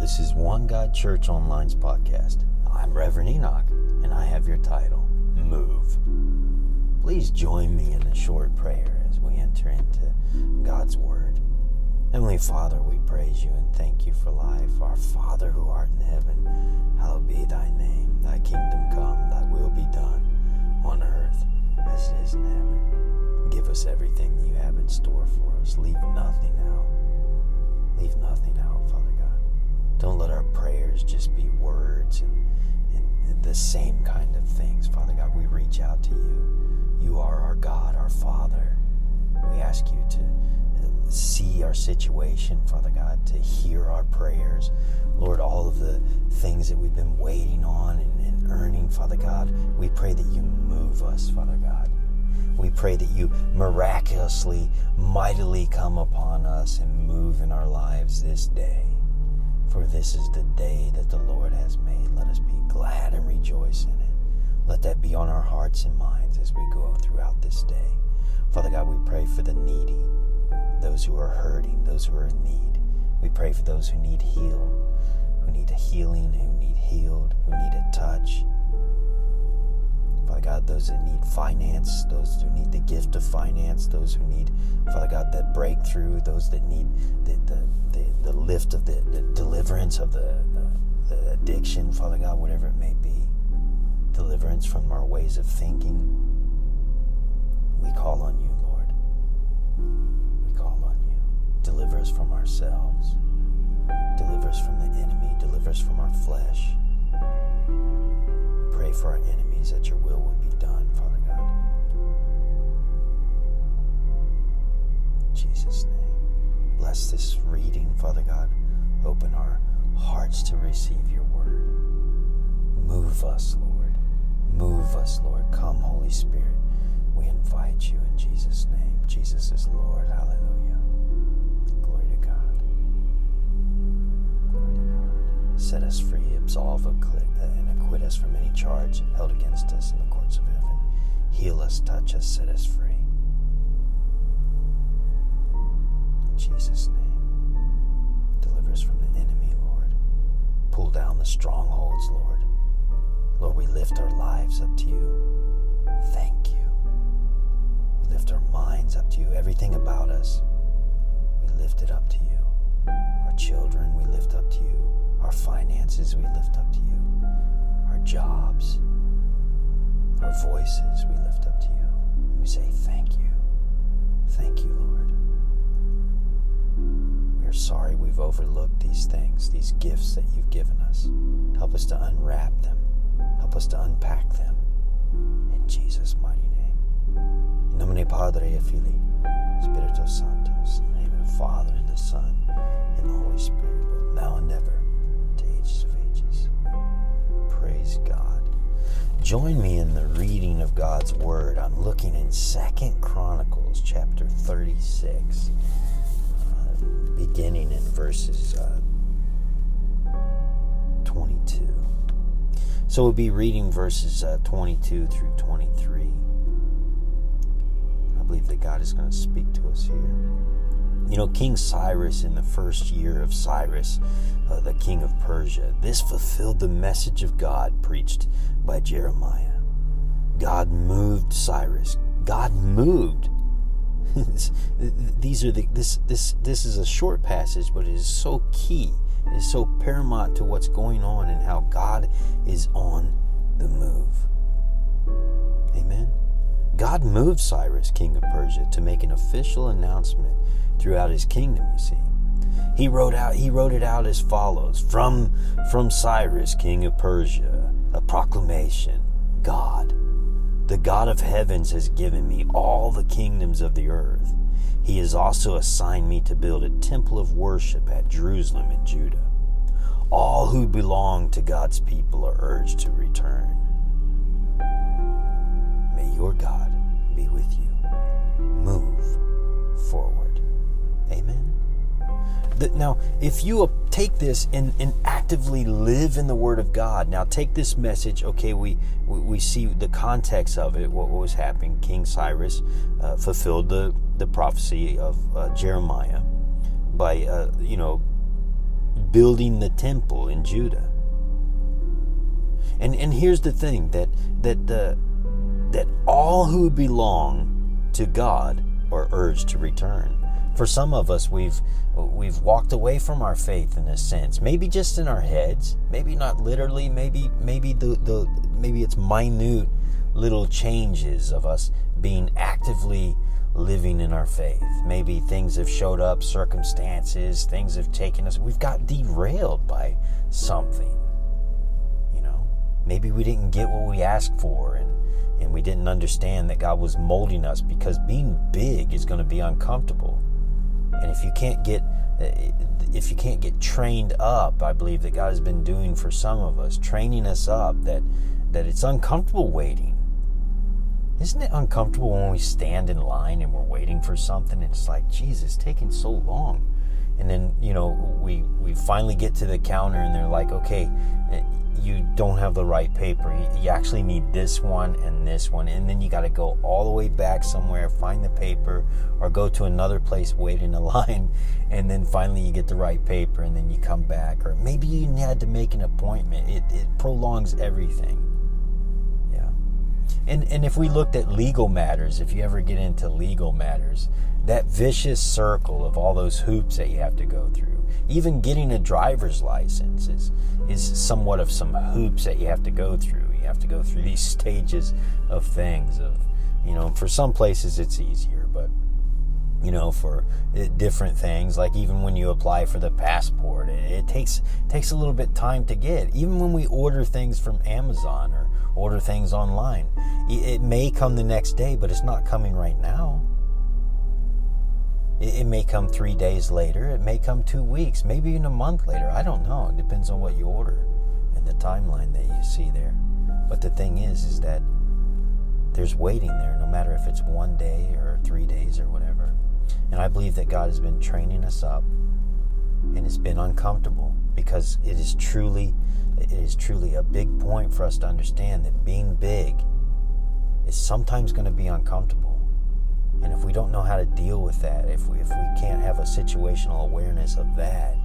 This is One God Church Online's podcast. I'm Reverend Enoch, and I have your title Move. Please join me in a short prayer as we enter into God's Word. Heavenly Father, we praise you and thank you for life. Our Father who art in heaven, hallowed be thy name. Thy kingdom come, thy will be done on earth as it is in heaven. Give us everything that you have in store for us. Leave nothing out. Leave nothing out, Father God. Don't let our prayers just be words and, and the same kind of things, Father God. We reach out to you. You are our God, our Father. We ask you to uh, see our situation, Father God, to hear our prayers. Lord, all of the things that we've been waiting on and, and earning, Father God, we pray that you move us, Father God. We pray that you miraculously, mightily come upon us and move in our lives this day. For this is the day that the Lord has made. Let us be glad and rejoice in it. Let that be on our hearts and minds as we go throughout this day. Father God, we pray for the needy, those who are hurting, those who are in need. We pray for those who need healed, who need healing, who need God, those that need finance, those who need the gift of finance, those who need, Father God, that breakthrough, those that need the, the, the, the lift of the, the, deliverance of the, the, the addiction, Father God, whatever it may be, deliverance from our ways of thinking. We call on you, Lord. We call on you. Deliver us from ourselves. Deliver us from the enemy. Deliver us from our flesh. Pray for our enemies that your will would be done, Father God. In Jesus' name. Bless this reading, Father God. Open our hearts to receive your word. Move us, Lord. Move us, Lord. Come, Holy Spirit. We invite you in Jesus' name. Jesus is Lord. Hallelujah. Set us free, absolve and acquit us from any charge held against us in the courts of heaven. Heal us, touch us, set us free. In Jesus' name. Deliver us from the enemy, Lord. Pull down the strongholds, Lord. Lord, we lift our lives up to you. Thank you. We lift our minds up to you. Everything about us, we lift it up to you. Our children, we lift up to you. Our finances, we lift up to you. Our jobs, our voices, we lift up to you. We say, Thank you. Thank you, Lord. We are sorry we've overlooked these things, these gifts that you've given us. Help us to unwrap them, help us to unpack them. In Jesus' mighty name. In nomine Padre Filii, in the name of the Father, and the Son, and the Holy Spirit, Join me in the reading of God's Word. I'm looking in Second Chronicles chapter 36, uh, beginning in verses uh, 22. So we'll be reading verses uh, 22 through 23. I believe that God is going to speak to us here. You know, King Cyrus, in the first year of Cyrus, uh, the king of Persia, this fulfilled the message of God preached by Jeremiah. God moved Cyrus. God moved. These are the this this this is a short passage, but it is so key. It is so paramount to what's going on and how God is on the move. Amen. God moved Cyrus, king of Persia, to make an official announcement throughout his kingdom, you see. He wrote out he wrote it out as follows from from Cyrus, king of Persia, a proclamation. God, the God of heavens has given me all the kingdoms of the earth. He has also assigned me to build a temple of worship at Jerusalem in Judah. All who belong to God's people are urged to return. May your God Now, if you take this and, and actively live in the Word of God, now take this message. Okay, we we see the context of it. What was happening? King Cyrus uh, fulfilled the the prophecy of uh, Jeremiah by uh, you know building the temple in Judah. And and here's the thing that that the that all who belong to God are urged to return. For some of us we've we've walked away from our faith in a sense. Maybe just in our heads, maybe not literally, maybe maybe the, the maybe it's minute little changes of us being actively living in our faith. Maybe things have showed up, circumstances, things have taken us. We've got derailed by something. You know, maybe we didn't get what we asked for and and we didn't understand that God was molding us because being big is going to be uncomfortable. And if you can't get uh, if you can't get trained up, I believe that God has been doing for some of us, training us up that that it's uncomfortable waiting. Isn't it uncomfortable when we stand in line and we're waiting for something? And It's like, Jesus, taking so long. And then, you know, we, we finally get to the counter and they're like, okay, you don't have the right paper. You actually need this one and this one. And then you got to go all the way back somewhere, find the paper, or go to another place, wait in a line. And then finally you get the right paper and then you come back. Or maybe you had to make an appointment. It, it prolongs everything. Yeah, and, and if we looked at legal matters, if you ever get into legal matters, that vicious circle of all those hoops that you have to go through, even getting a driver's license is, is somewhat of some hoops that you have to go through. You have to go through these stages of things. Of you know, for some places it's easier, but you know, for uh, different things, like even when you apply for the passport, it, it takes takes a little bit time to get. Even when we order things from Amazon or order things online. It may come the next day, but it's not coming right now. It may come three days later. It may come two weeks, maybe even a month later. I don't know. It depends on what you order and the timeline that you see there. But the thing is, is that there's waiting there, no matter if it's one day or three days or whatever. And I believe that God has been training us up, and it's been uncomfortable because it is truly it is truly a big point for us to understand that being big is sometimes going to be uncomfortable. And if we don't know how to deal with that, if we, if we can't have a situational awareness of that,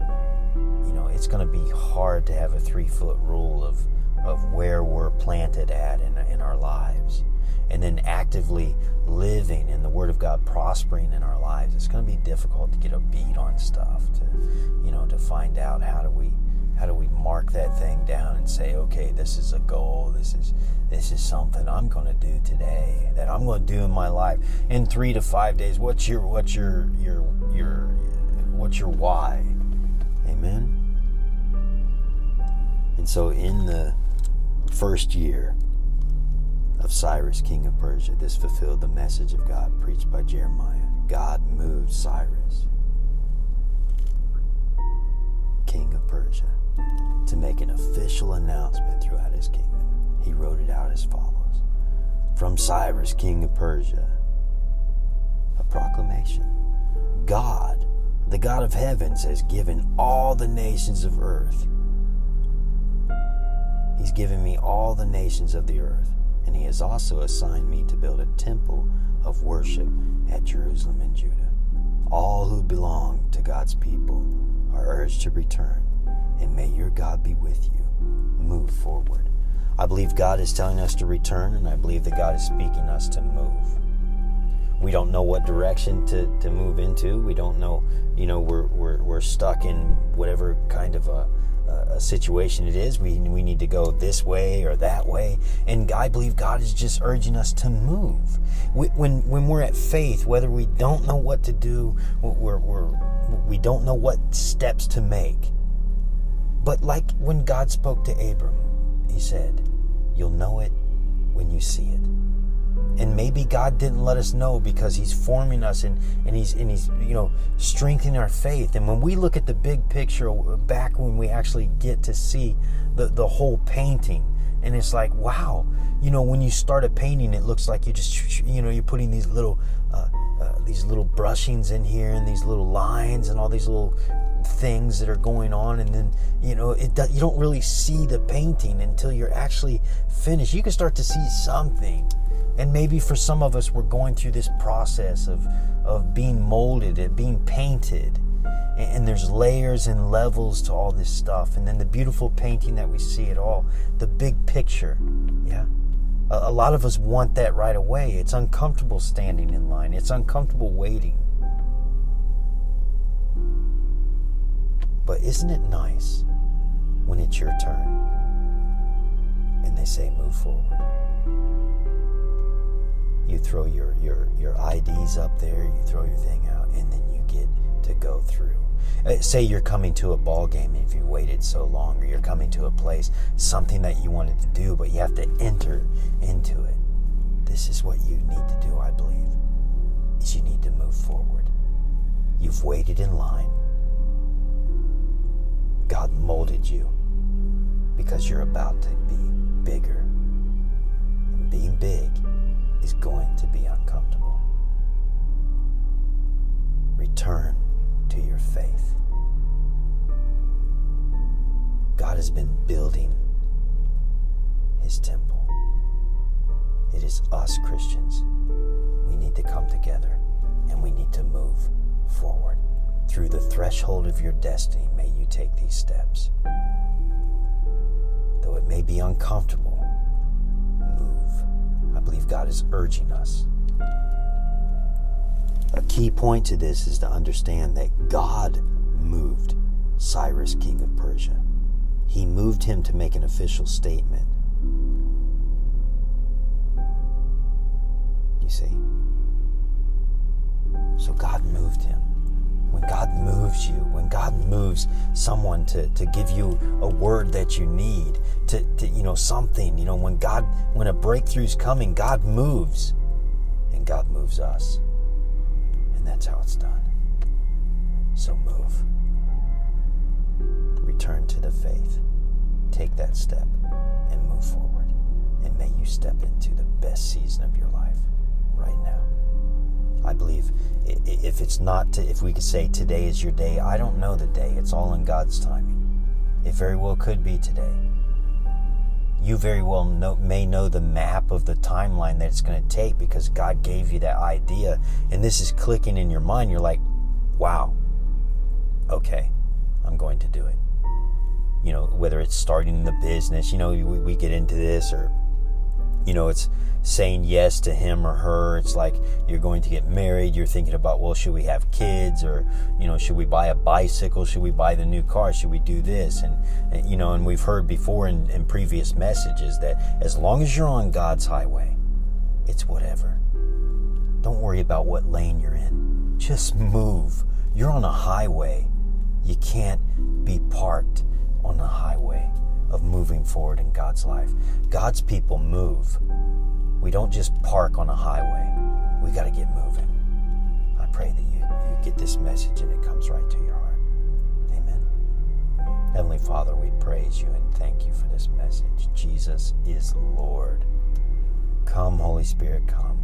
you know, it's going to be hard to have a three foot rule of, of where we're planted at in, in our lives. And then actively living in the Word of God, prospering in our lives. It's going to be difficult to get a beat on stuff, to, you know, to find out how do we how do we mark that thing down and say, okay, this is a goal. This is this is something I'm going to do today that I'm going to do in my life in three to five days. What's your what's your your your what's your why? Amen. And so, in the first year of Cyrus, king of Persia, this fulfilled the message of God preached by Jeremiah. God moved Cyrus, king of Persia to make an official announcement throughout his kingdom. He wrote it out as follows From Cyrus, king of Persia, a proclamation God, the God of heavens, has given all the nations of earth. He's given me all the nations of the earth, and He has also assigned me to build a temple of worship at Jerusalem and Judah. All who belong to God's people are urged to return and may your God be with you. Move forward. I believe God is telling us to return, and I believe that God is speaking us to move. We don't know what direction to, to move into. We don't know, you know, we're, we're, we're stuck in whatever kind of a, a situation it is. We, we need to go this way or that way. And I believe God is just urging us to move. We, when, when we're at faith, whether we don't know what to do, we're, we're, we don't know what steps to make, but like when God spoke to Abram, he said, You'll know it when you see it. And maybe God didn't let us know because He's forming us and, and He's and He's you know strengthening our faith. And when we look at the big picture back when we actually get to see the, the whole painting, and it's like, wow, you know, when you start a painting, it looks like you just you know, you're putting these little uh, uh, these little brushings in here and these little lines and all these little things that are going on and then you know it you don't really see the painting until you're actually finished. You can start to see something. And maybe for some of us we're going through this process of of being molded and being painted. And there's layers and levels to all this stuff. And then the beautiful painting that we see at all the big picture. Yeah. A, lot of us want that right away. It's uncomfortable standing in line. It's uncomfortable waiting but isn't it nice when it's your turn and they say move forward you throw your your your IDs up there you throw your thing out and then you get to go through uh, say you're coming to a ball game if you waited so long, or you're coming to a place, something that you wanted to do, but you have to enter into it. This is what you need to do, I believe, is you need to move forward. You've waited in line. God molded you because you're about to be bigger. And being big is going to be uncomfortable. Return to your faith. God has been building his temple. It is us Christians. We need to come together Through the threshold of your destiny, may you take these steps. Though it may be uncomfortable, move. I believe God is urging us a key point to this is to understand that God moved Cyrus, king of Persia. He moved him to make an official statement. You see? So God moved him. When God moves you, when God moves someone to, to give you a word that you need, to, to you know, something, you know, when God, when a breakthrough's coming, God moves. And God moves us And that's how it's done. So move. Return to the faith. Take that step and move forward. And may you step into the best season I believe if it's not, to, if we could say today is your day, I don't know the day. It's all in God's timing. It very well could be today you very well know, may know the map of the timeline that it's going to take because God gave you that idea and this is clicking in your mind. You're like, wow, okay, I'm going to do it. You know, whether it's starting the business, you know, we, we get into this or, you know, it's saying yes to him or her. It's like you're going to get married. You're thinking about, well, should we have kids or, you know, should we buy a bicycle? Should we buy the new car? Should we do this? And, and you know, and we've heard before in, in previous messages that as long as you're on God's highway, it's whatever. Don't worry about what lane you're in. Just move. You're on a highway. You can't be parked on a highway of moving forward in God's life. God's people move. We don't just park on a highway. We got to get moving. I pray that you, you get this message and it comes right to your heart. Amen. Heavenly Father, we praise you and thank you for this message. Jesus is Lord. Come, Holy Spirit, come.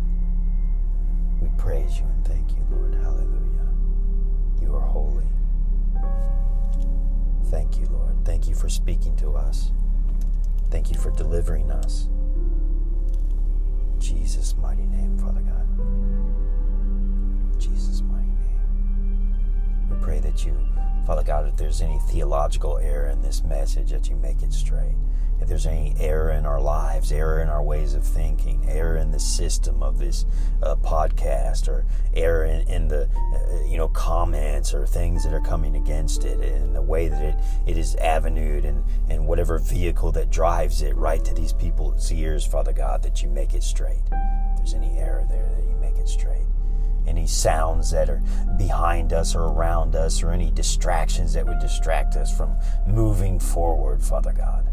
We praise you and thank you, Lord. Hallelujah. You are holy. Thank you, Lord. Thank you for speaking to us. Thank you for delivering us. In Jesus' mighty name, Father God. Jesus' mighty name. We pray that you, Father God, if there's any theological error in this message, that you make it straight if there's any error in our lives, error in our ways of thinking, error in the system of this uh, podcast, or error in, in the uh, you know comments or things that are coming against it, and the way that it, it is avenued and, and whatever vehicle that drives it right to these people's ears, Father God, that you make it straight. If there's any error there, that you make it straight any sounds that are behind us or around us, or any distractions that would distract us from moving forward, Father God.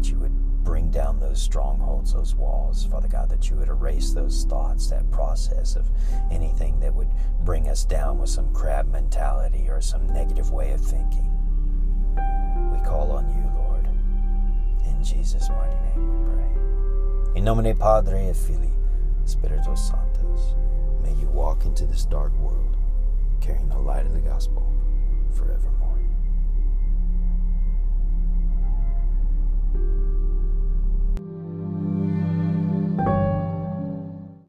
that you would bring down those strongholds, those walls, Father God, that you would erase those thoughts, that process of anything that would bring us down with some crab mentality or some negative way of thinking. We call on you, Lord. In Jesus' mighty name we pray. In nomine Padre et Filii, Spiritus Sanctus, may you walk into this dark world carrying the light of the gospel forevermore.